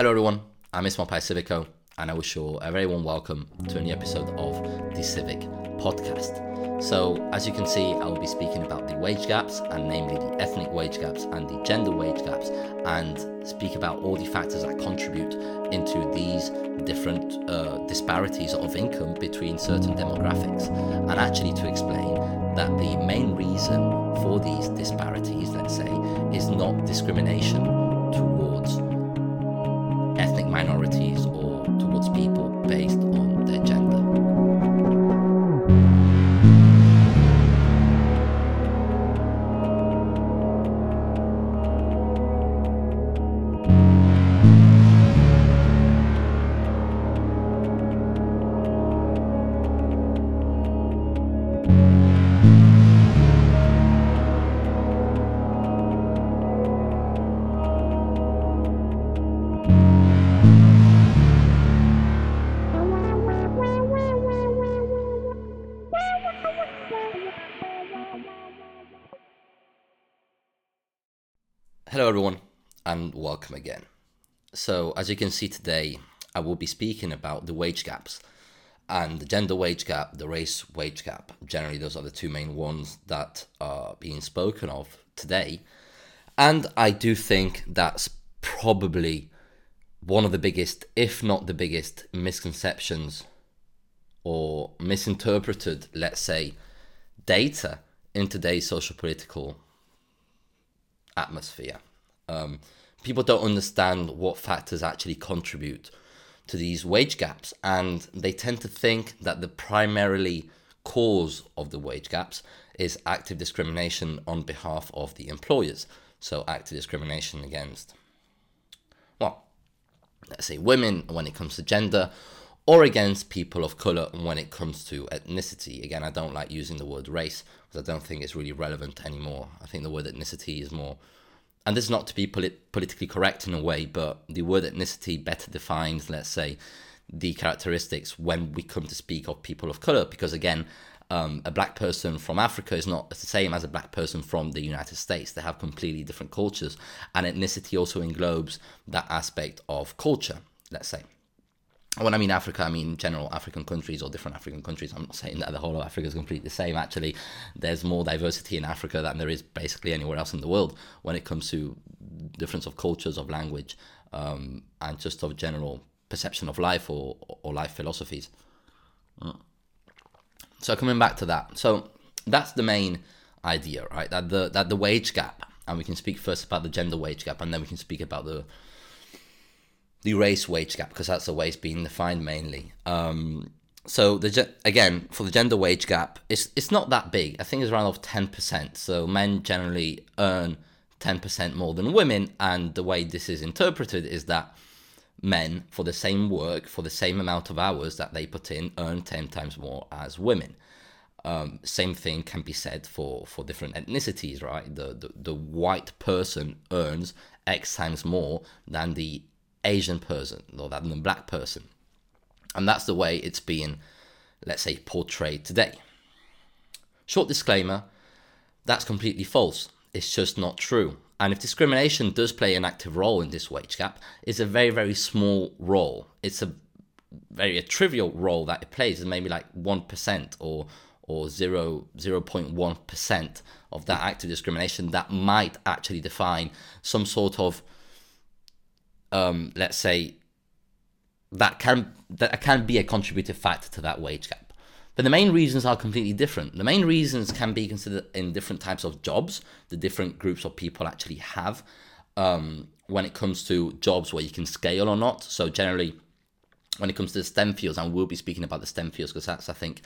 Hello, everyone. I'm Ismail Civico, and I wish you all a very warm welcome to a new episode of the Civic Podcast. So, as you can see, I will be speaking about the wage gaps, and namely the ethnic wage gaps and the gender wage gaps, and speak about all the factors that contribute into these different uh, disparities of income between certain demographics, and actually to explain that the main reason for these disparities, let's say, is not discrimination towards minorities or towards people based Hello, everyone, and welcome again. So, as you can see today, I will be speaking about the wage gaps and the gender wage gap, the race wage gap. Generally, those are the two main ones that are being spoken of today. And I do think that's probably one of the biggest, if not the biggest, misconceptions or misinterpreted, let's say, data in today's social political atmosphere. Um, people don't understand what factors actually contribute to these wage gaps, and they tend to think that the primarily cause of the wage gaps is active discrimination on behalf of the employers. So, active discrimination against, well, let's say women when it comes to gender, or against people of color when it comes to ethnicity. Again, I don't like using the word race because I don't think it's really relevant anymore. I think the word ethnicity is more, and this is not to be polit- politically correct in a way, but the word ethnicity better defines, let's say, the characteristics when we come to speak of people of color. Because again, um, a black person from Africa is not the same as a black person from the United States. They have completely different cultures, and ethnicity also englobes that aspect of culture, let's say when I mean Africa, I mean general African countries or different African countries. I'm not saying that the whole of Africa is completely the same. Actually, there's more diversity in Africa than there is basically anywhere else in the world when it comes to difference of cultures, of language, um, and just of general perception of life or, or life philosophies. So coming back to that, so that's the main idea, right? That the that the wage gap, and we can speak first about the gender wage gap, and then we can speak about the the race wage gap because that's the way it's being defined mainly. Um, so the again for the gender wage gap, it's it's not that big. I think it's around of ten percent. So men generally earn ten percent more than women, and the way this is interpreted is that men for the same work for the same amount of hours that they put in earn ten times more as women. Um, same thing can be said for, for different ethnicities, right? The, the the white person earns X times more than the Asian person or than the black person. And that's the way it's being, let's say, portrayed today. Short disclaimer that's completely false. It's just not true. And if discrimination does play an active role in this wage gap, it's a very, very small role. It's a very a trivial role that it plays, is maybe like 1% or or 0, 0.1% of that active discrimination that might actually define some sort of um, let's say that can that can be a contributive factor to that wage gap. But the main reasons are completely different. The main reasons can be considered in different types of jobs, the different groups of people actually have um, when it comes to jobs where you can scale or not. So generally, when it comes to the STEM fields, and we'll be speaking about the STEM fields because that's I think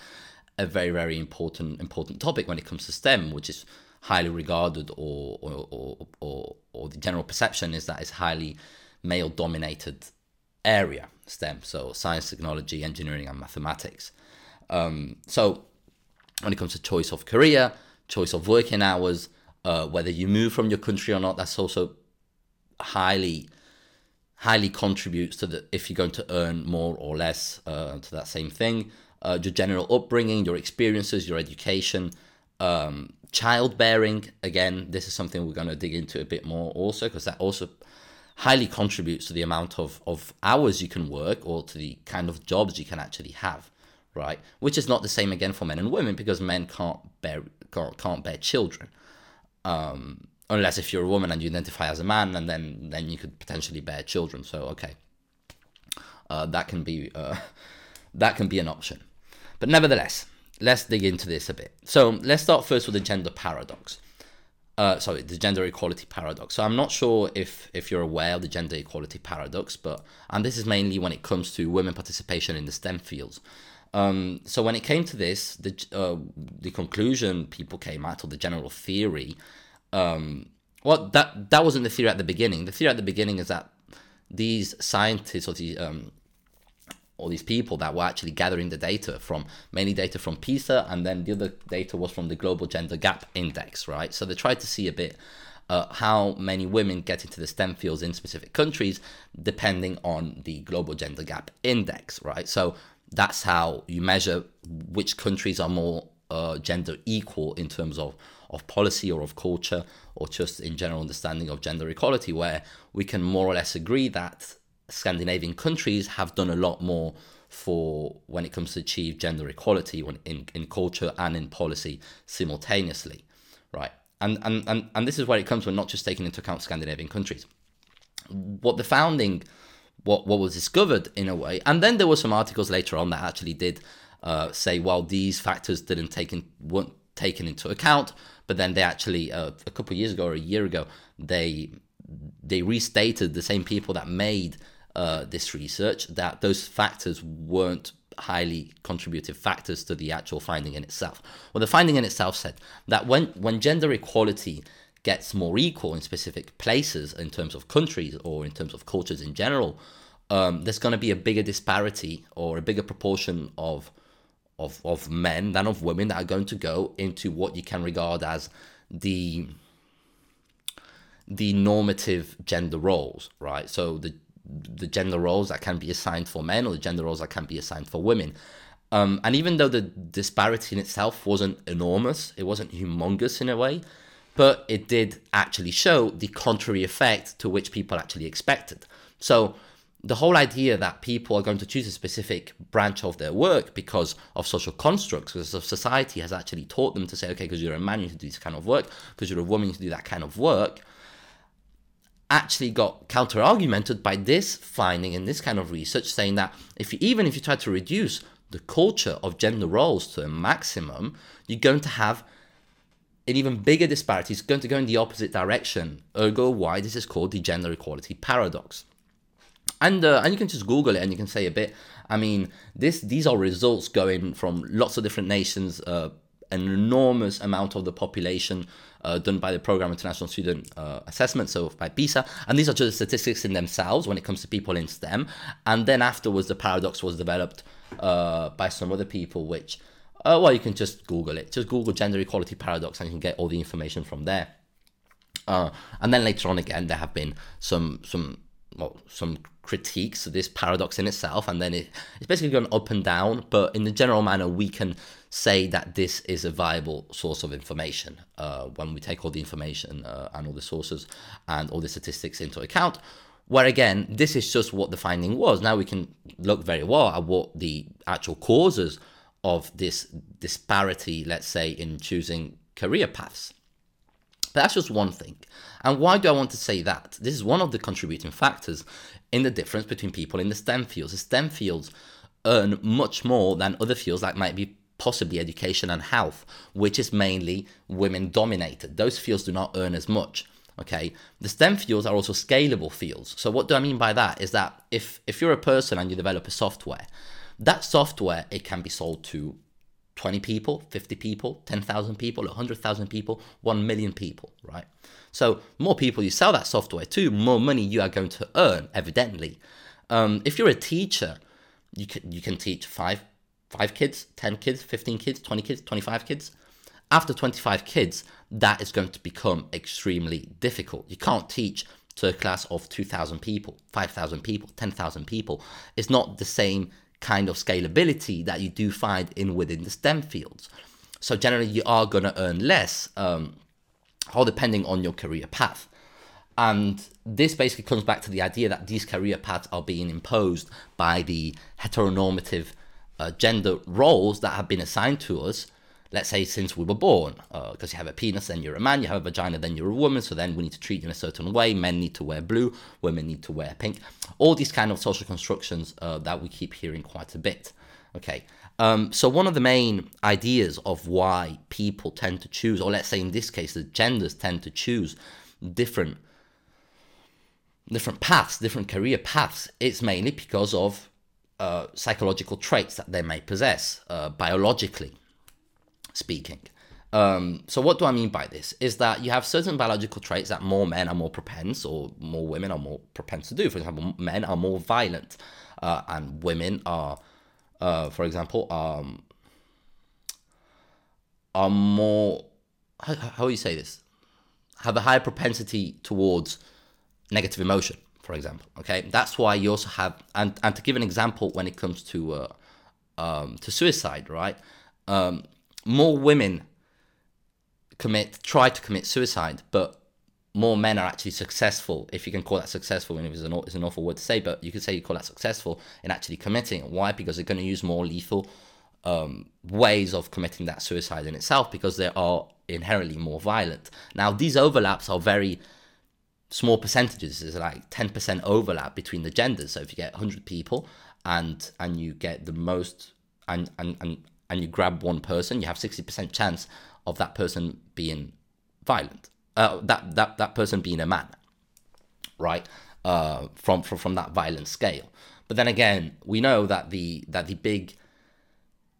a very very important important topic when it comes to STEM, which is highly regarded or or or, or, or the general perception is that it's highly male dominated area STEM, so science, technology, engineering, and mathematics. Um, so when it comes to choice of career, choice of working hours, uh, whether you move from your country or not, that's also highly highly contributes to the if you're going to earn more or less uh, to that same thing. Uh, your general upbringing, your experiences, your education, um, childbearing. Again, this is something we're going to dig into a bit more also because that also highly contributes to the amount of, of hours you can work or to the kind of jobs you can actually have, right? Which is not the same again for men and women because men can't bear can't, can't bear children. Um, unless if you're a woman and you identify as a man, and then then you could potentially bear children. So okay, uh, that can be uh, that can be an option. But nevertheless, let's dig into this a bit. So let's start first with the gender paradox. Uh, sorry, the gender equality paradox. So I'm not sure if if you're aware of the gender equality paradox, but and this is mainly when it comes to women participation in the STEM fields. Um, so when it came to this, the uh, the conclusion people came at, or the general theory, um, well, that that wasn't the theory at the beginning. The theory at the beginning is that these scientists or the um, all these people that were actually gathering the data from mainly data from PISA, and then the other data was from the Global Gender Gap Index, right? So they tried to see a bit uh, how many women get into the STEM fields in specific countries, depending on the Global Gender Gap Index, right? So that's how you measure which countries are more uh, gender equal in terms of of policy or of culture or just in general understanding of gender equality, where we can more or less agree that Scandinavian countries have done a lot more for when it comes to achieve gender equality when in, in culture and in policy simultaneously, right? And, and, and, and this is where it comes when not just taking into account Scandinavian countries. What the founding, what, what was discovered in a way, and then there were some articles later on that actually did uh, say, well, these factors didn't take in, weren't taken into account, but then they actually, uh, a couple of years ago or a year ago, they they restated the same people that made uh, this research that those factors weren't highly contributive factors to the actual finding in itself. Well, the finding in itself said that when, when gender equality gets more equal in specific places, in terms of countries or in terms of cultures in general, um, there's going to be a bigger disparity or a bigger proportion of, of, of men than of women that are going to go into what you can regard as the the normative gender roles, right? So the the gender roles that can be assigned for men or the gender roles that can be assigned for women. Um, and even though the disparity in itself wasn't enormous, it wasn't humongous in a way, but it did actually show the contrary effect to which people actually expected. So the whole idea that people are going to choose a specific branch of their work because of social constructs, because of society has actually taught them to say, okay, because you're a man, you to do this kind of work, because you're a woman, you to do that kind of work, actually got counter argumented by this finding in this kind of research saying that if you, even if you try to reduce the culture of gender roles to a maximum, you're going to have an even bigger disparity. It's going to go in the opposite direction. Ergo, why this is called the gender equality paradox. And uh, and you can just Google it and you can say a bit. I mean, this these are results going from lots of different nations. Uh, an enormous amount of the population uh, done by the Program International Student uh, Assessment, so by PISA. And these are just statistics in themselves when it comes to people in STEM. And then afterwards, the paradox was developed uh, by some other people, which, uh, well, you can just Google it. Just Google gender equality paradox and you can get all the information from there. Uh, and then later on again, there have been some some well, some critiques of this paradox in itself, and then it, it's basically gone up and down. But in the general manner, we can say that this is a viable source of information uh, when we take all the information uh, and all the sources and all the statistics into account. Where again, this is just what the finding was. Now we can look very well at what the actual causes of this disparity, let's say, in choosing career paths. But that's just one thing. And why do I want to say that? This is one of the contributing factors in the difference between people in the STEM fields. The STEM fields earn much more than other fields that might be possibly education and health, which is mainly women dominated. Those fields do not earn as much. Okay, the STEM fields are also scalable fields. So what do I mean by that? Is that if if you're a person and you develop a software, that software it can be sold to 20 people, 50 people, 10,000 people, 100,000 people, 1 million people, right? So more people you sell that software to, more money you are going to earn, evidently. Um, if you're a teacher, you can, you can teach five five kids, 10 kids, 15 kids, 20 kids, 25 kids. After 25 kids, that is going to become extremely difficult. You can't teach to a class of 2,000 people, 5,000 people, 10,000 people. It's not the same kind of scalability that you do find in within the STEM fields. So generally, you are going to earn less, um, all depending on your career path. And this basically comes back to the idea that these career paths are being imposed by the heteronormative uh, gender roles that have been assigned to us let's say since we were born, because uh, you have a penis, then you're a man, you have a vagina, then you're a woman, so then we need to treat you in a certain way. Men need to wear blue, women need to wear pink. All these kind of social constructions uh, that we keep hearing quite a bit. Okay, um, so one of the main ideas of why people tend to choose, or let's say in this case, the genders tend to choose different different paths, different career paths, it's mainly because of uh, psychological traits that they may possess uh, biologically speaking. Um, so what do I mean by this? Is that you have certain biological traits that more men are more propense or more women are more propense to do. For example, men are more violent, uh, and women are, uh, for example, um, are more. How, how do you say this? Have a higher propensity towards negative emotion, for example. Okay, that's why you also have, and and to give an example, when it comes to uh, um, to suicide, right? Um, more women commit try to commit suicide, but more men are actually successful, if you can call that successful, and it is an, it's an awful word to say, but you could say you call that successful in actually committing. Why? Because they're going to use more lethal um, ways of committing that suicide in itself because they are inherently more violent. Now, these overlaps are very small percentages. There's like 10% overlap between the genders. So if you get 100 people and and you get the most and and, and and you grab one person, you have 60% chance of that person being violent. Uh, that, that, that person being a man, right? Uh, from, from, from that violent scale. But then again, we know that the, that the big,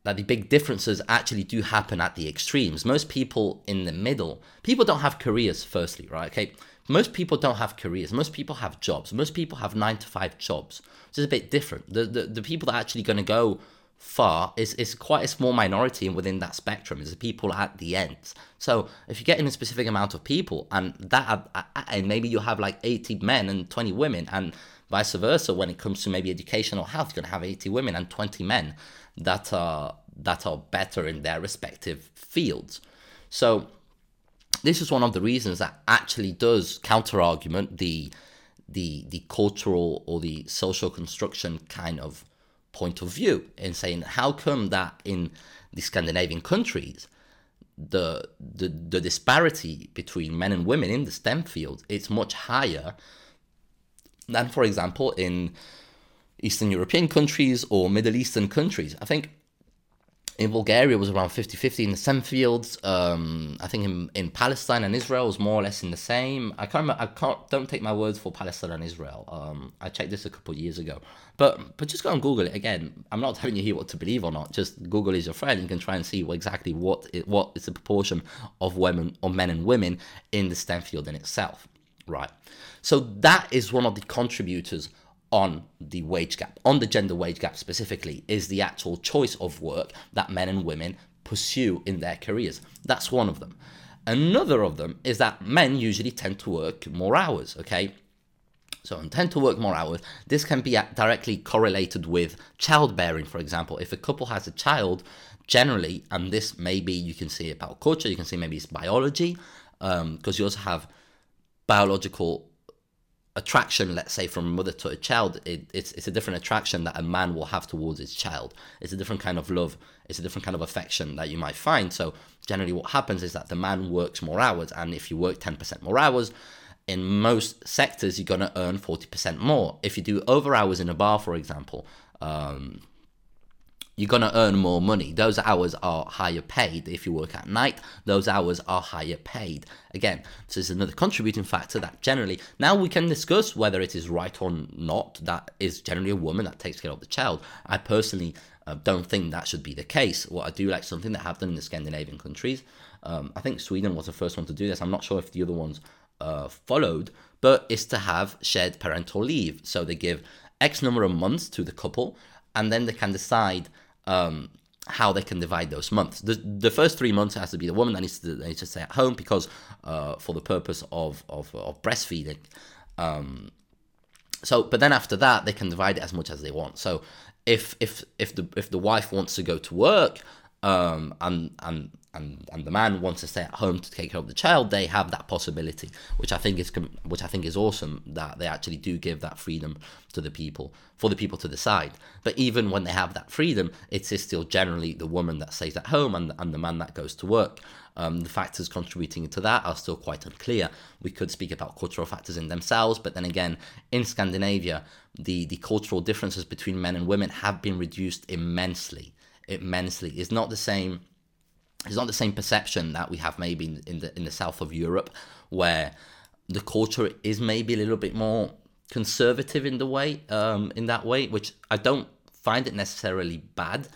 that the big differences actually do happen at the extremes. Most people in the middle, people don't have careers, firstly, right? Okay. Most people don't have careers. Most people have jobs. Most people have nine to five jobs, which is a bit different. The, the, the people that are actually going to go far is, is quite a small minority within that spectrum. Is the people at the ends so if you get in a specific amount of people and that uh, uh, and maybe you have like 80 men and 20 women and vice versa when it comes to maybe education or health you're going to have 80 women and 20 men that are that are better in their respective fields. So this is one of the reasons that actually does counter argument the the the cultural or the social construction kind of point of view and saying how come that in the Scandinavian countries the, the the disparity between men and women in the STEM field is much higher than, for example, in Eastern European countries or Middle Eastern countries. I think in Bulgaria was around 50-50 in the STEM fields. Um, I think in, in Palestine and Israel was more or less in the same. I can't. Remember, I can't. Don't take my words for Palestine and Israel. Um, I checked this a couple years ago, but but just go and Google it again. I'm not telling you here what to believe or not. Just Google is your friend. You can try and see exactly what it, what is the proportion of women or men and women in the STEM field in itself. Right. So that is one of the contributors on the wage gap, on the gender wage gap specifically, is the actual choice of work that men and women pursue in their careers. That's one of them. Another of them is that men usually tend to work more hours, okay? So, tend to work more hours. This can be directly correlated with childbearing, for example. If a couple has a child, generally, and this maybe you can see about culture, you can see maybe it's biology, because um, you also have biological attraction, let's say, from a mother to a child, it, it's it's a different attraction that a man will have towards his child. It's a different kind of love. It's a different kind of affection that you might find. So generally, what happens is that the man works more hours, and if you work ten percent more hours, in most sectors, you're gonna earn forty percent more. If you do over hours in a bar, for example. Um, you're going to earn more money. Those hours are higher paid. If you work at night, those hours are higher paid. Again, this is another contributing factor that generally, now we can discuss whether it is right or not. That is generally a woman that takes care of the child. I personally uh, don't think that should be the case. What I do like something that happened in the Scandinavian countries. Um, I think Sweden was the first one to do this. I'm not sure if the other ones uh, followed, but is to have shared parental leave. So they give X number of months to the couple, and then they can decide um, how they can divide those months. The, the first three months has to be the woman that needs to, needs to stay at home because uh, for the purpose of, of, of breastfeeding. Um, so, but then after that, they can divide it as much as they want. So, if if if the if the wife wants to go to work, um, and and and and the man wants to stay at home to take care of the child, they have that possibility, which I think is which I think is awesome that they actually do give that freedom to the people for the people to decide. But even when they have that freedom, it is still generally the woman that stays at home and and the man that goes to work. Um, the factors contributing to that are still quite unclear. We could speak about cultural factors in themselves, but then again, in Scandinavia, the, the cultural differences between men and women have been reduced immensely. Immensely. It's not the same it's not the same perception that we have maybe in the in the south of Europe, where the culture is maybe a little bit more conservative in the way, um, in that way, which I don't find it necessarily bad,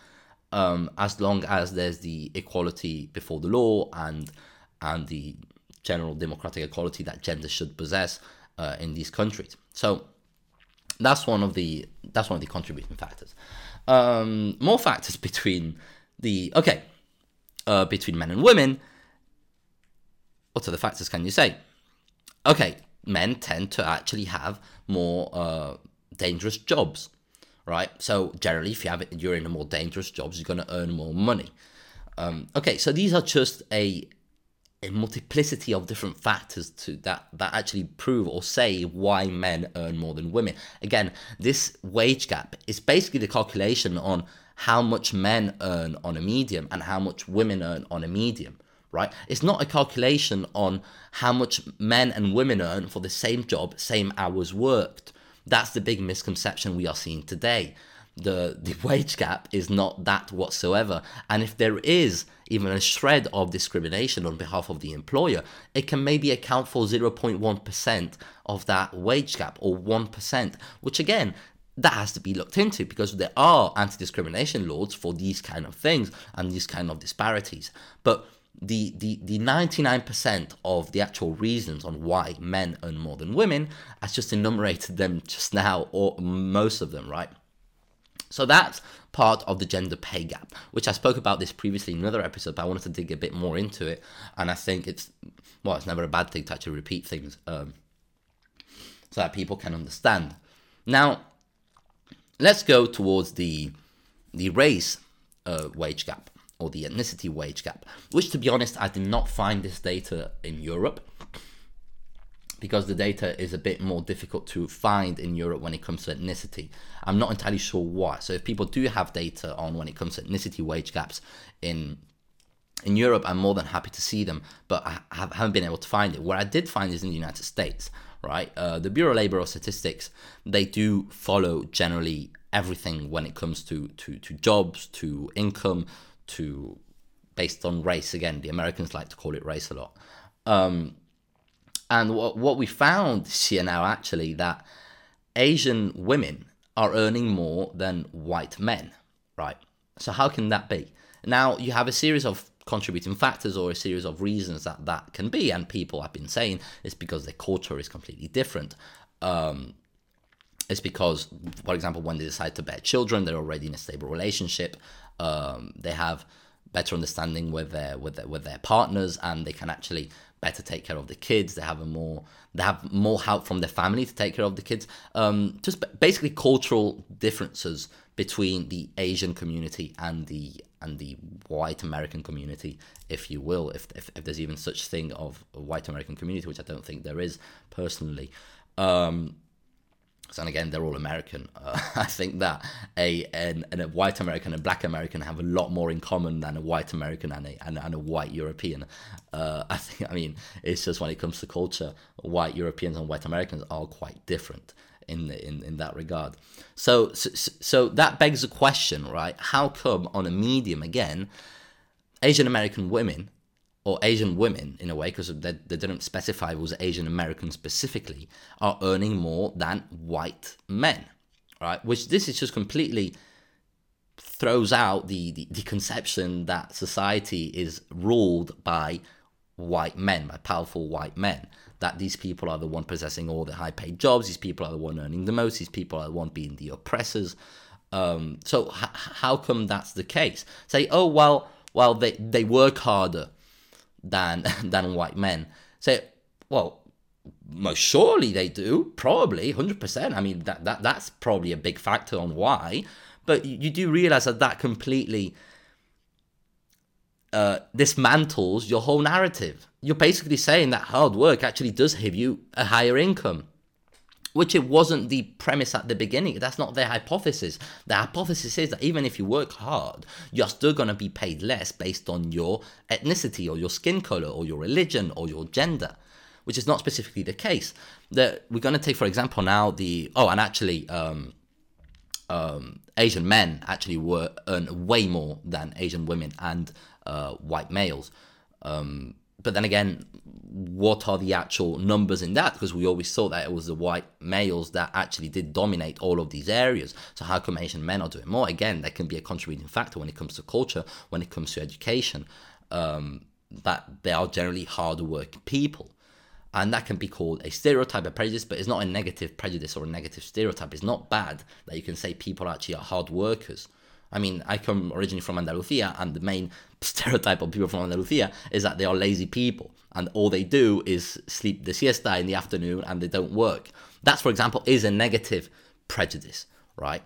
um, as long as there's the equality before the law and and the general democratic equality that gender should possess uh, in these countries. So that's one of the that's one of the contributing factors. Um, more factors between the okay uh, between men and women, what other factors can you say? Okay, men tend to actually have more uh, dangerous jobs, right? So generally, if you have it, you're in a more dangerous jobs, you're going to earn more money. Um, okay, so these are just a a multiplicity of different factors to that that actually prove or say why men earn more than women. Again, this wage gap is basically the calculation on how much men earn on a medium and how much women earn on a medium, right? It's not a calculation on how much men and women earn for the same job, same hours worked. That's the big misconception we are seeing today. The, the wage gap is not that whatsoever. And if there is even a shred of discrimination on behalf of the employer, it can maybe account for 0.1% of that wage gap or 1%, which again that has to be looked into because there are anti-discrimination laws for these kind of things and these kind of disparities but the, the, the 99% of the actual reasons on why men earn more than women, I just enumerated them just now, or most of them, right? So that's part of the gender pay gap, which I spoke about this previously in another episode, but I wanted to dig a bit more into it. And I think it's, well, it's never a bad thing to actually repeat things um, so that people can understand. Now, let's go towards the the race uh, wage gap or the ethnicity wage gap, which to be honest, I did not find this data in Europe because the data is a bit more difficult to find in Europe when it comes to ethnicity. I'm not entirely sure why. So if people do have data on when it comes to ethnicity wage gaps in in Europe, I'm more than happy to see them, but I haven't been able to find it. Where I did find is in the United States right? Uh, the Bureau of Labor Statistics, they do follow generally everything when it comes to, to, to jobs, to income, to based on race. Again, the Americans like to call it race a lot. Um, and what, what we found here now actually that Asian women are earning more than white men, right? So how can that be? Now you have a series of contributing factors or a series of reasons that that can be. And people have been saying it's because their culture is completely different. Um, it's because, for example, when they decide to bear children, they're already in a stable relationship. Um, they have better understanding with their with their, with their partners, and they can actually better take care of the kids. They have a more they have more help from their family to take care of the kids. Um, just basically cultural differences between the Asian community and the and the white American community, if you will, if, if, if there's even such thing of a white American community, which I don't think there is personally. Um, so and again, they're all American. Uh, I think that a and, and, a white American and black American have a lot more in common than a white American and a and, and a white European. Uh, I think I mean it's just when it comes to culture, white Europeans and white Americans are quite different in in in that regard. So so, so that begs the question, right? How come on a medium again, Asian American women or Asian women in a way, because they, they didn't specify it was Asian American specifically, are earning more than white men, right? Which this is just completely throws out the, the, the conception that society is ruled by white men, by powerful white men that these people are the one possessing all the high paid jobs, these people are the one earning the most, these people are the one being the oppressors. Um, so h- how come that's the case? Say, oh well, well they, they work harder than than white men. Say, well, most surely they do, probably hundred percent. I mean that that that's probably a big factor on why. But you, you do realize that that completely uh, dismantles your whole narrative. You're basically saying that hard work actually does give you a higher income, which it wasn't the premise at the beginning. That's not their hypothesis. The hypothesis is that even if you work hard, you're still going to be paid less based on your ethnicity or your skin color or your religion or your gender, which is not specifically the case. That we're going to take, for example, now the oh, and actually. Um, um, Asian men actually were earn way more than Asian women and uh, white males. Um, but then again, what are the actual numbers in that? Because we always thought that it was the white males that actually did dominate all of these areas. So how come Asian men are doing more? Again, that can be a contributing factor when it comes to culture, when it comes to education. Um, that they are generally hard working people and that can be called a stereotype of prejudice, but it's not a negative prejudice or a negative stereotype. It's not bad that you can say people actually are hard workers. I mean, I come originally from Andalusia, and the main stereotype of people from Andalusia is that they are lazy people, and all they do is sleep the siesta in the afternoon and they don't work. That, for example, is a negative prejudice, right?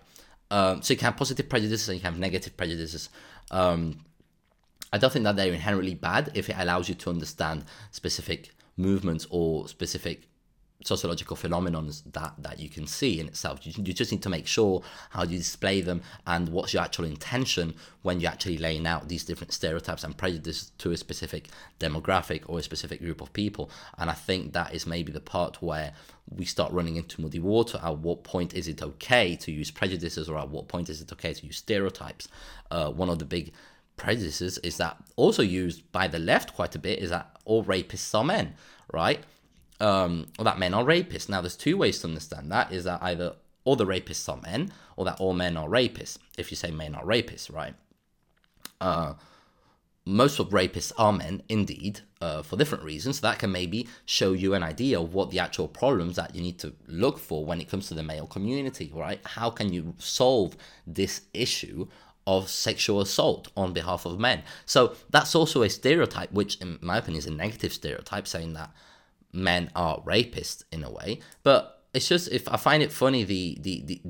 Um, so you can have positive prejudices and you can have negative prejudices. Um, I don't think that they're inherently bad if it allows you to understand specific movements or specific sociological phenomenon that that you can see in itself. You, you just need to make sure how you display them and what's your actual intention when you're actually laying out these different stereotypes and prejudices to a specific demographic or a specific group of people. And i think that is maybe the part where we start running into muddy water. At what point is it okay to use prejudices or at what point is it okay to use stereotypes? Uh, one of the big prejudices is that also used by the left quite a bit is that all rapists are men, right? Um, or that men are rapists. Now, there's two ways to understand that: is that either all the rapists are men, or that all men are rapists. If you say men are rapists, right? Uh, most of rapists are men, indeed, uh, for different reasons. So that can maybe show you an idea of what the actual problems that you need to look for when it comes to the male community, right? How can you solve this issue of sexual assault on behalf of men. So that's also a stereotype, which, in my opinion, is a negative stereotype, saying that men are rapists in a way. But it's just if I find it funny the the the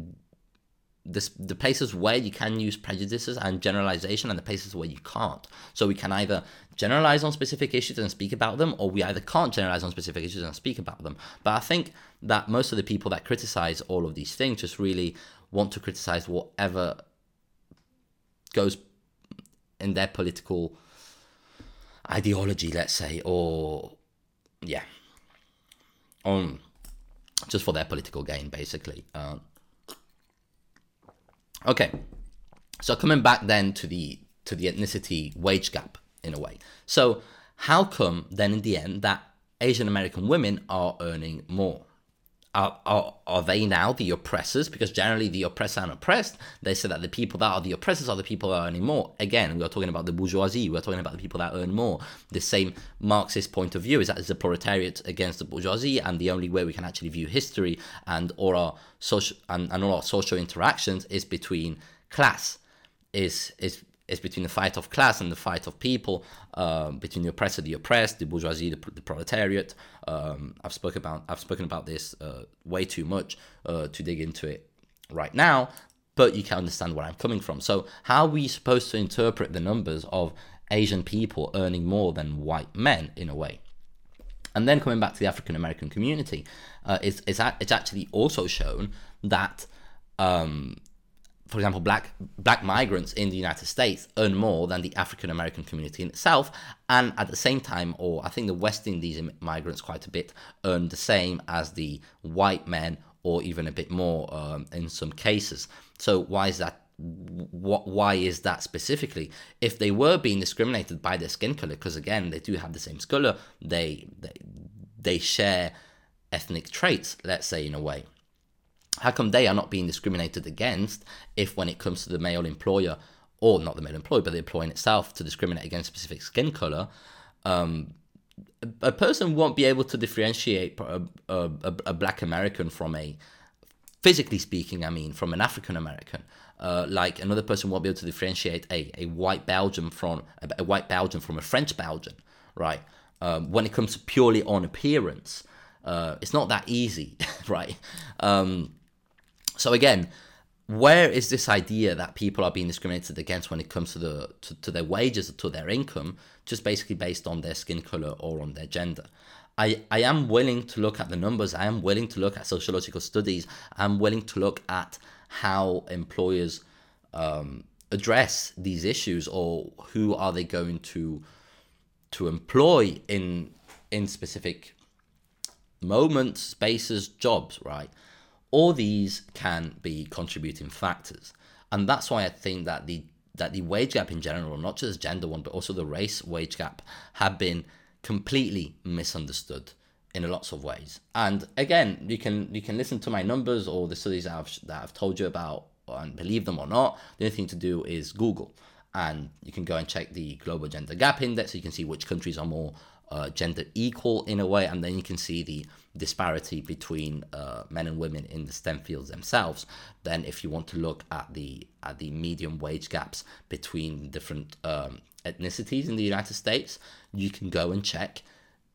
the, the places where you can use prejudices and generalization and the places where you can't. So we can either generalize on specific issues and speak about them, or we either can't generalize on specific issues and speak about them. But I think that most of the people that criticize all of these things just really want to criticize whatever goes in their political ideology, let's say, or yeah, on just for their political gain, basically. Uh, okay, so coming back then to the to the ethnicity wage gap in a way. So how come then in the end that Asian American women are earning more? Are, are, are they now the oppressors? Because generally the oppressed and oppressed, they say that the people that are the oppressors are the people that are earning more. Again, we are talking about the bourgeoisie, we're talking about the people that earn more. The same Marxist point of view is that it's the proletariat against the bourgeoisie, and the only way we can actually view history and all our social and, and all our social interactions is between class, is is is between the fight of class and the fight of people, uh, between the oppressor, the oppressed, the bourgeoisie, the, the proletariat. Um, I've spoken about I've spoken about this uh, way too much uh, to dig into it right now, but you can understand where I'm coming from. So, how are we supposed to interpret the numbers of Asian people earning more than white men in a way? And then coming back to the African American community, uh, it's, it's, it's actually also shown that um, for example, black black migrants in the United States earn more than the African American community in itself, and at the same time, or I think the West Indies migrants quite a bit earn the same as the white men, or even a bit more um, in some cases. So why is that? What? Why is that specifically? If they were being discriminated by their skin color, because again, they do have the same color, they they they share ethnic traits, let's say in a way how come they are not being discriminated against if when it comes to the male employer or not the male employer but the employer in itself to discriminate against specific skin color um, a person won't be able to differentiate a, a, a, black american from a physically speaking i mean from an african american. Uh, like another person won't be able to differentiate a, a white belgian from a, white belgian from a french belgian right? Um, when it comes to purely on appearance uh, it's not that easy right? Um, so again, where is this idea that people are being discriminated against when it comes to the to, to their wages to their income just basically based on their skin color or on their gender? I, I am willing to look at the numbers. I am willing to look at sociological studies. I'm willing to look at how employers um, address these issues or who are they going to to employ in in specific moments spaces jobs right all these can be contributing factors. And that's why I think that the that the wage gap in general, not just gender one, but also the race wage gap, have been completely misunderstood in lots of ways. And again, you can you can listen to my numbers or the studies that I've, that I've told you about and believe them or not. The only thing to do is Google, and you can go and check the global gender gap index. So you can see which countries are more uh, gender equal in a way, and then you can see the disparity between uh, men and women in the STEM fields themselves. Then, if you want to look at the at the medium wage gaps between different um, ethnicities in the United States, you can go and check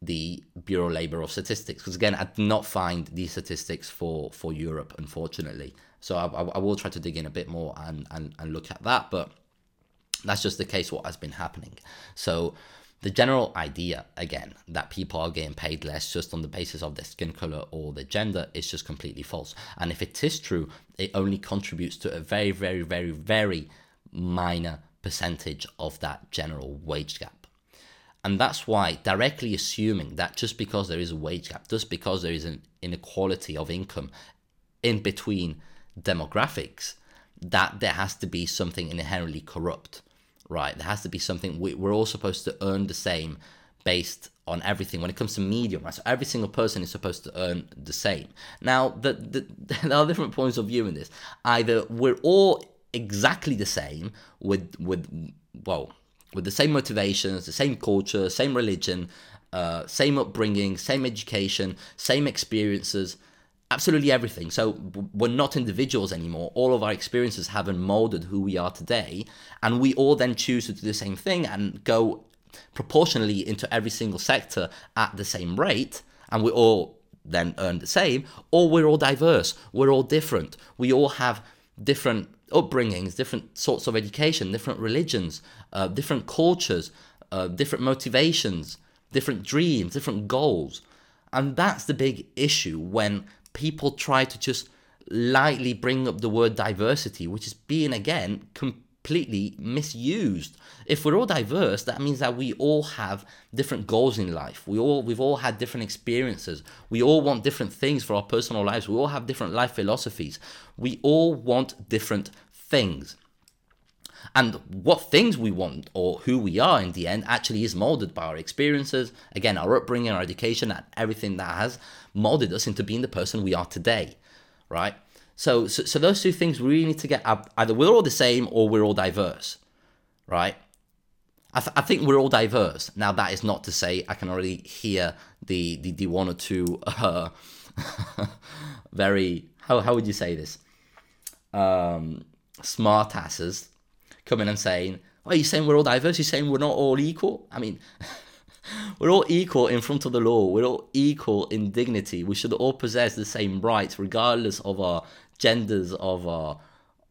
the Bureau of Labor of Statistics. Because again, I did not find these statistics for for Europe, unfortunately. So I, I, I will try to dig in a bit more and, and and look at that, but that's just the case. What has been happening. So the general idea, again, that people are getting paid less just on the basis of their skin color or their gender is just completely false. And if it is true, it only contributes to a very, very, very, very minor percentage of that general wage gap. And that's why directly assuming that just because there is a wage gap, just because there is an inequality of income in between demographics, that there has to be something inherently corrupt right? There has to be something. We, we're all supposed to earn the same based on everything when it comes to medium, right? So every single person is supposed to earn the same. Now, the, the, there are different points of view in this. Either we're all exactly the same with with well with the same motivations, the same culture, same religion, uh, same upbringing, same education, same experiences, absolutely everything. So we're not individuals anymore. All of our experiences haven't molded who we are today. And we all then choose to do the same thing and go proportionally into every single sector at the same rate. And we all then earn the same. Or we're all diverse. We're all different. We all have different upbringings, different sorts of education, different religions, uh, different cultures, uh, different motivations, different dreams, different goals. And that's the big issue when people try to just lightly bring up the word diversity, which is being again completely misused. If we're all diverse, that means that we all have different goals in life. We all we've all had different experiences. We all want different things for our personal lives. We all have different life philosophies. We all want different things. And what things we want or who we are in the end actually is molded by our experiences, again, our upbringing, our education, and everything that has molded us into being the person we are today, right? So, so, so those two things we really need to get up. Either we're all the same or we're all diverse, right? I, th- I think we're all diverse. Now, that is not to say I can already hear the the, the one or two uh, very how how would you say this um, smart asses coming and saying, oh, "Are you saying we're all diverse? You're saying we're not all equal?" I mean. We're all equal in front of the law. We're all equal in dignity. We should all possess the same rights, regardless of our genders, of our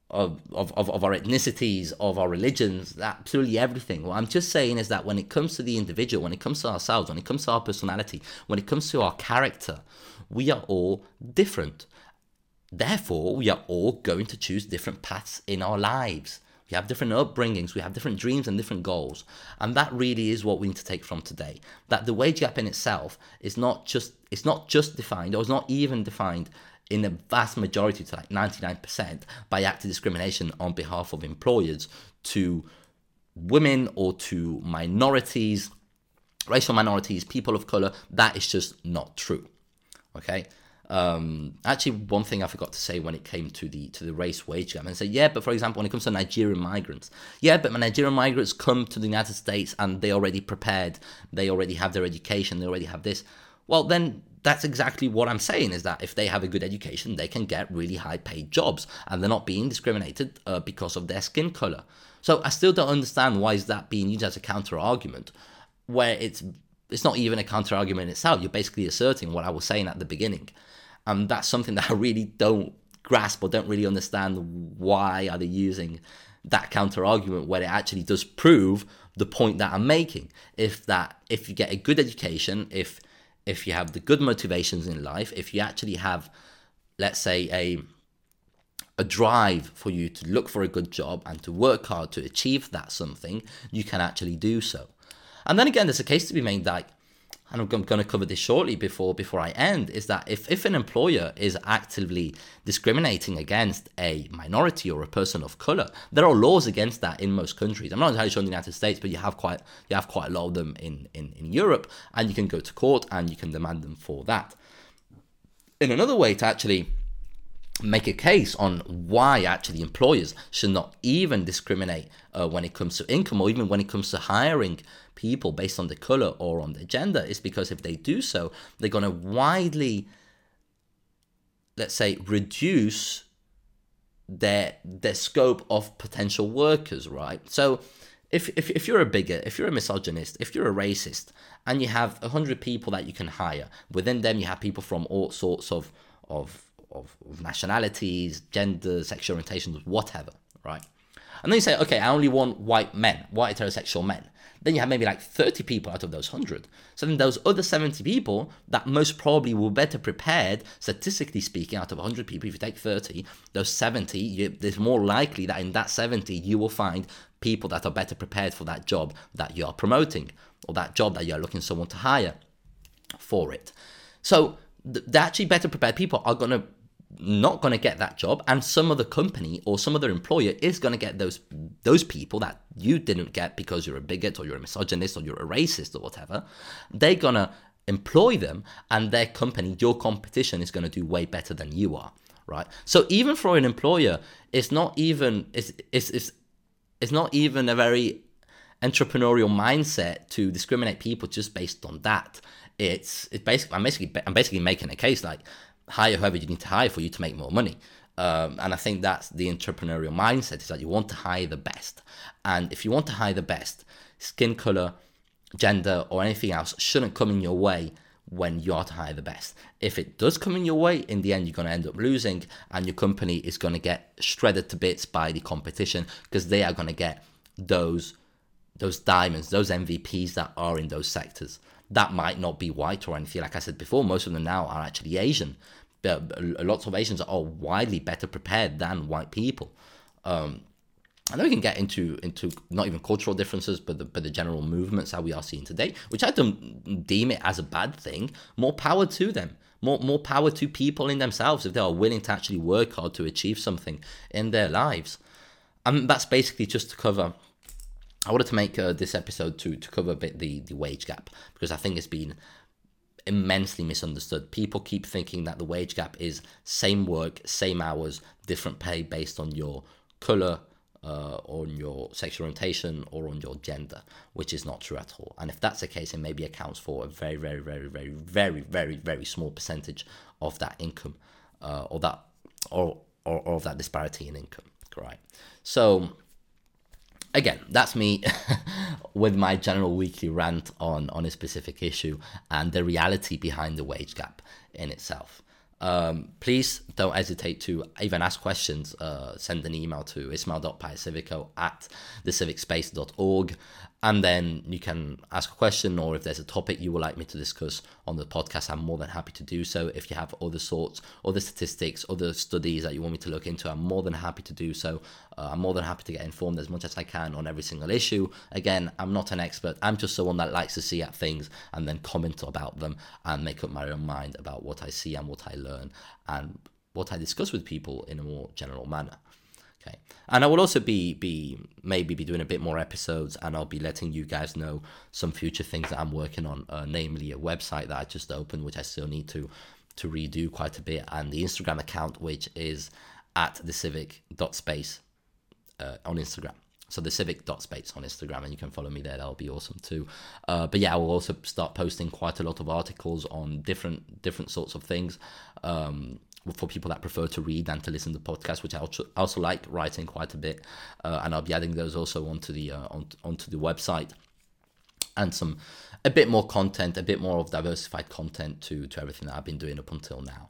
of, of, of our ethnicities, of our religions, absolutely everything. What I'm just saying is that when it comes to the individual, when it comes to ourselves, when it comes to our personality, when it comes to our character, we are all different. Therefore, we are all going to choose different paths in our lives. We have different upbringings, we have different dreams and different goals. And that really is what we need to take from today. That the wage gap in itself is not just it's not just defined or it's not even defined in the vast majority to like 99% by active discrimination on behalf of employers to women or to minorities, racial minorities, people of color. That is just not true. Okay. Um, actually, one thing I forgot to say when it came to the to the race wage gap, and say, yeah, but for example, when it comes to Nigerian migrants, yeah, but Nigerian migrants come to the United States and they already prepared, they already have their education, they already have this. Well, then that's exactly what I'm saying is that if they have a good education, they can get really high paid jobs and they're not being discriminated uh, because of their skin color. So I still don't understand why is that being used as a counter argument where it's it's not even a counter argument itself. You're basically asserting what I was saying at the beginning. And that's something that I really don't grasp or don't really understand why are they using that counter argument when it actually does prove the point that I'm making. If that if you get a good education, if if you have the good motivations in life, if you actually have let's say a a drive for you to look for a good job and to work hard to achieve that something, you can actually do so. And then again, there's a case to be made that and I'm going to cover this shortly before before I end, is that if, if an employer is actively discriminating against a minority or a person of color, there are laws against that in most countries. I'm not entirely sure in the United States, but you have quite you have quite a lot of them in, in, in Europe, and you can go to court and you can demand them for that. In another way to actually make a case on why actually employers should not even discriminate uh, when it comes to income or even when it comes to hiring people based on the color or on their gender is because if they do so they're going to widely let's say reduce their their scope of potential workers right so if, if, if you're a bigot, if you're a misogynist, if you're a racist, and you have 100 people that you can hire, within them you have people from all sorts of, of of, of nationalities, gender, sexual orientations, whatever, right? And then you say, okay, I only want white men, white heterosexual men. Then you have maybe like 30 people out of those 100. So then those other 70 people that most probably were better prepared, statistically speaking, out of 100 people, if you take 30, those 70, you, it's more likely that in that 70 you will find people that are better prepared for that job that you are promoting or that job that you're looking someone to hire for it. So the actually better prepared people are going to not going to get that job and some other company or some other employer is going to get those those people that you didn't get because you're a bigot or you're a misogynist or you're a racist or whatever. They're going to employ them and their company your competition is going to do way better than you are right? So even for an employer it's not even it's it's it's, it's not even a very entrepreneurial mindset to discriminate people just based on that. It's it's basically I'm basically I'm basically making a case like hire whoever you need to hire for you to make more money. Um, and I think that's the entrepreneurial mindset is that you want to hire the best. And if you want to hire the best, skin color, gender, or anything else shouldn't come in your way when you are to hire the best. If it does come in your way, in the end, you're going to end up losing, and your company is going to get shredded to bits by the competition because they are going to get those those diamonds, those MVPs that are in those sectors that might not be white or anything. Like I said before, most of them now are actually Asian. But lots of Asians are widely better prepared than white people. Um, I know we can get into into not even cultural differences, but the but the general movements that we are seeing today, which I don't deem it as a bad thing. More power to them. More more power to people in themselves if they are willing to actually work hard to achieve something in their lives. And that's basically just to cover I wanted to make uh, this episode to to cover a bit the the wage gap because I think it's been immensely misunderstood. People keep thinking that the wage gap is same work, same hours, different pay based on your color, uh, on your sexual orientation, or on your gender, which is not true at all. And if that's the case, it maybe accounts for a very, very, very, very, very, very, very small percentage of that income, uh, or that, or, or, or of that disparity in income. Right. So again, that's me with my general weekly rant on, on a specific issue and the reality behind the wage gap in itself. Um, please don't hesitate to even ask questions. Uh, send an email to ismail.paisivico at thecivicspace.org and then you can ask a question or if there's a topic you would like me to discuss on the podcast i'm more than happy to do so. If you have other sorts other statistics other studies that you want me to look into i'm more than happy to do so. Uh, i'm more than happy to get informed as much as i can on every single issue. Again i'm not an expert. I'm just someone that likes to see at things and then comment about them and make up my own mind about what i see and what i learn and what i discuss with people in a more general manner Okay. And I will also be be maybe be doing a bit more episodes, and I'll be letting you guys know some future things that I'm working on, uh, namely a website that I just opened, which I still need to to redo quite a bit, and the Instagram account, which is at the civic dot space uh, on Instagram. So the civic dot space on Instagram, and you can follow me there. That'll be awesome too. Uh, but yeah, I will also start posting quite a lot of articles on different different sorts of things. Um, for people that prefer to read and to listen to podcasts, which I also like writing quite a bit, uh, and I'll be adding those also onto the uh, on, onto the website, and some a bit more content, a bit more of diversified content to to everything that I've been doing up until now.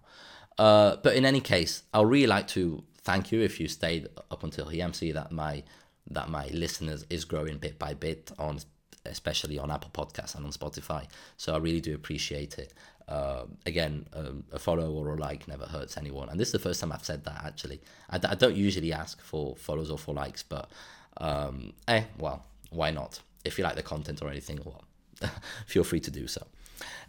Uh, but in any case, I'll really like to thank you if you stayed up until here. I'm seeing that my that my listeners is growing bit by bit on especially on Apple Podcasts and on Spotify. So I really do appreciate it. Uh, again, um, a follow or a like never hurts anyone, and this is the first time I've said that. Actually, I, I don't usually ask for follows or for likes, but um, eh, well, why not? If you like the content or anything, well, feel free to do so.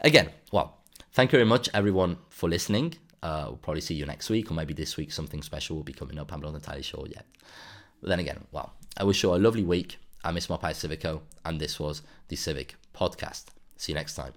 Again, well, thank you very much, everyone, for listening. Uh, we'll probably see you next week, or maybe this week something special will be coming up. I'm not entirely sure yet. But then again, well, I wish you a lovely week. I'm Ismail Civico, and this was the Civic Podcast. See you next time.